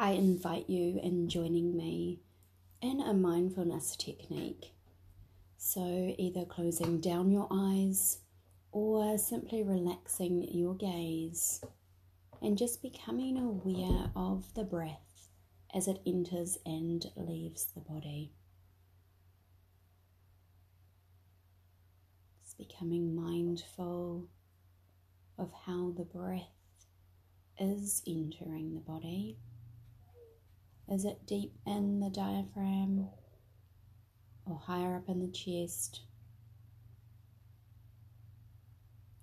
I invite you in joining me in a mindfulness technique. So, either closing down your eyes or simply relaxing your gaze and just becoming aware of the breath as it enters and leaves the body. Becoming mindful of how the breath is entering the body is it deep in the diaphragm or higher up in the chest?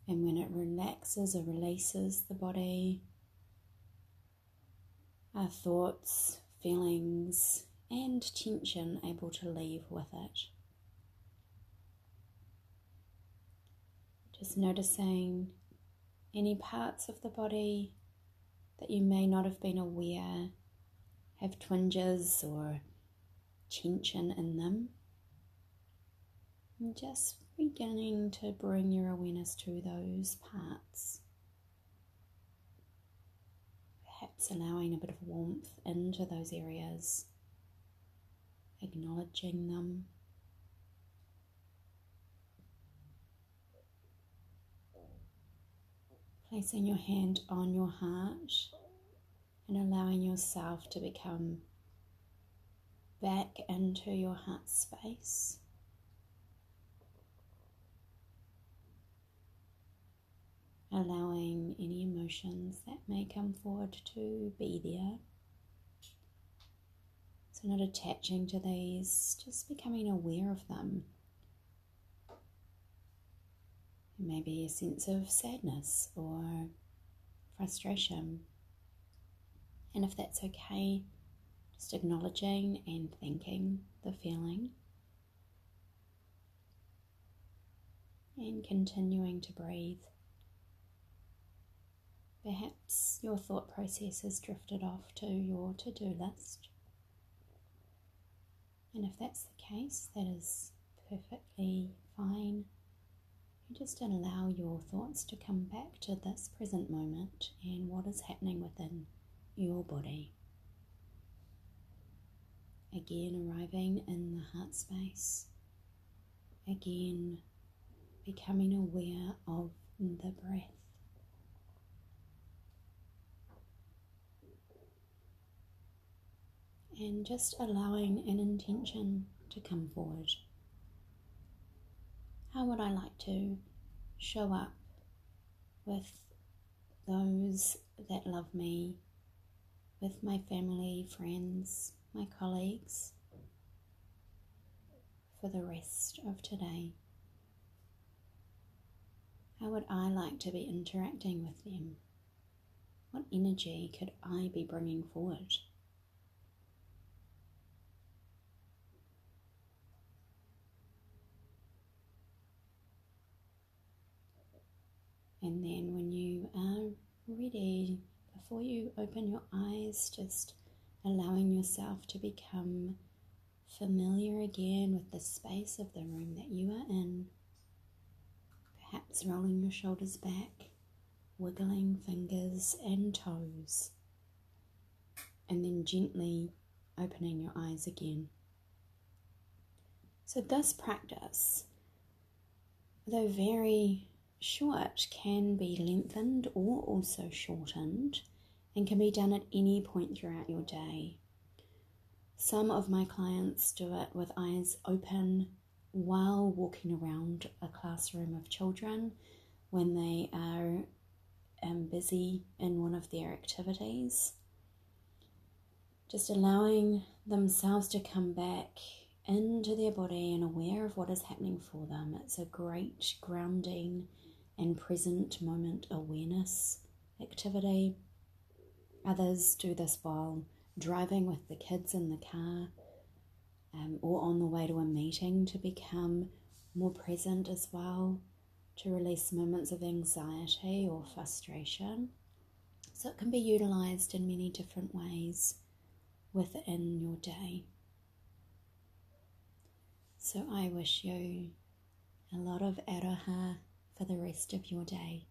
And when it relaxes or releases the body, our thoughts, feelings, and tension able to leave with it. Just noticing any parts of the body that you may not have been aware have twinges or tension in them. And just beginning to bring your awareness to those parts. Perhaps allowing a bit of warmth into those areas, acknowledging them. Placing your hand on your heart and allowing yourself to become back into your heart space. Allowing any emotions that may come forward to be there. So, not attaching to these, just becoming aware of them. Maybe a sense of sadness or frustration and if that's okay, just acknowledging and thanking the feeling. And continuing to breathe. Perhaps your thought process has drifted off to your to do list. And if that's the case, that is perfectly fine. You just allow your thoughts to come back to this present moment and what is happening within your body. Again, arriving in the heart space. Again, becoming aware of the breath. And just allowing an intention to come forward. How would I like to show up with those that love me with my family, friends, my colleagues for the rest of today? How would I like to be interacting with them? What energy could I be bringing forward? And then when you are ready, before you open your eyes, just allowing yourself to become familiar again with the space of the room that you are in. Perhaps rolling your shoulders back, wiggling fingers and toes, and then gently opening your eyes again. So, this practice, though very short, can be lengthened or also shortened and can be done at any point throughout your day. Some of my clients do it with eyes open while walking around a classroom of children when they are um, busy in one of their activities. Just allowing themselves to come back into their body and aware of what is happening for them. It's a great grounding and present moment awareness activity. Others do this while driving with the kids in the car um, or on the way to a meeting to become more present as well, to release moments of anxiety or frustration. So it can be utilized in many different ways within your day. So I wish you a lot of aroha for the rest of your day.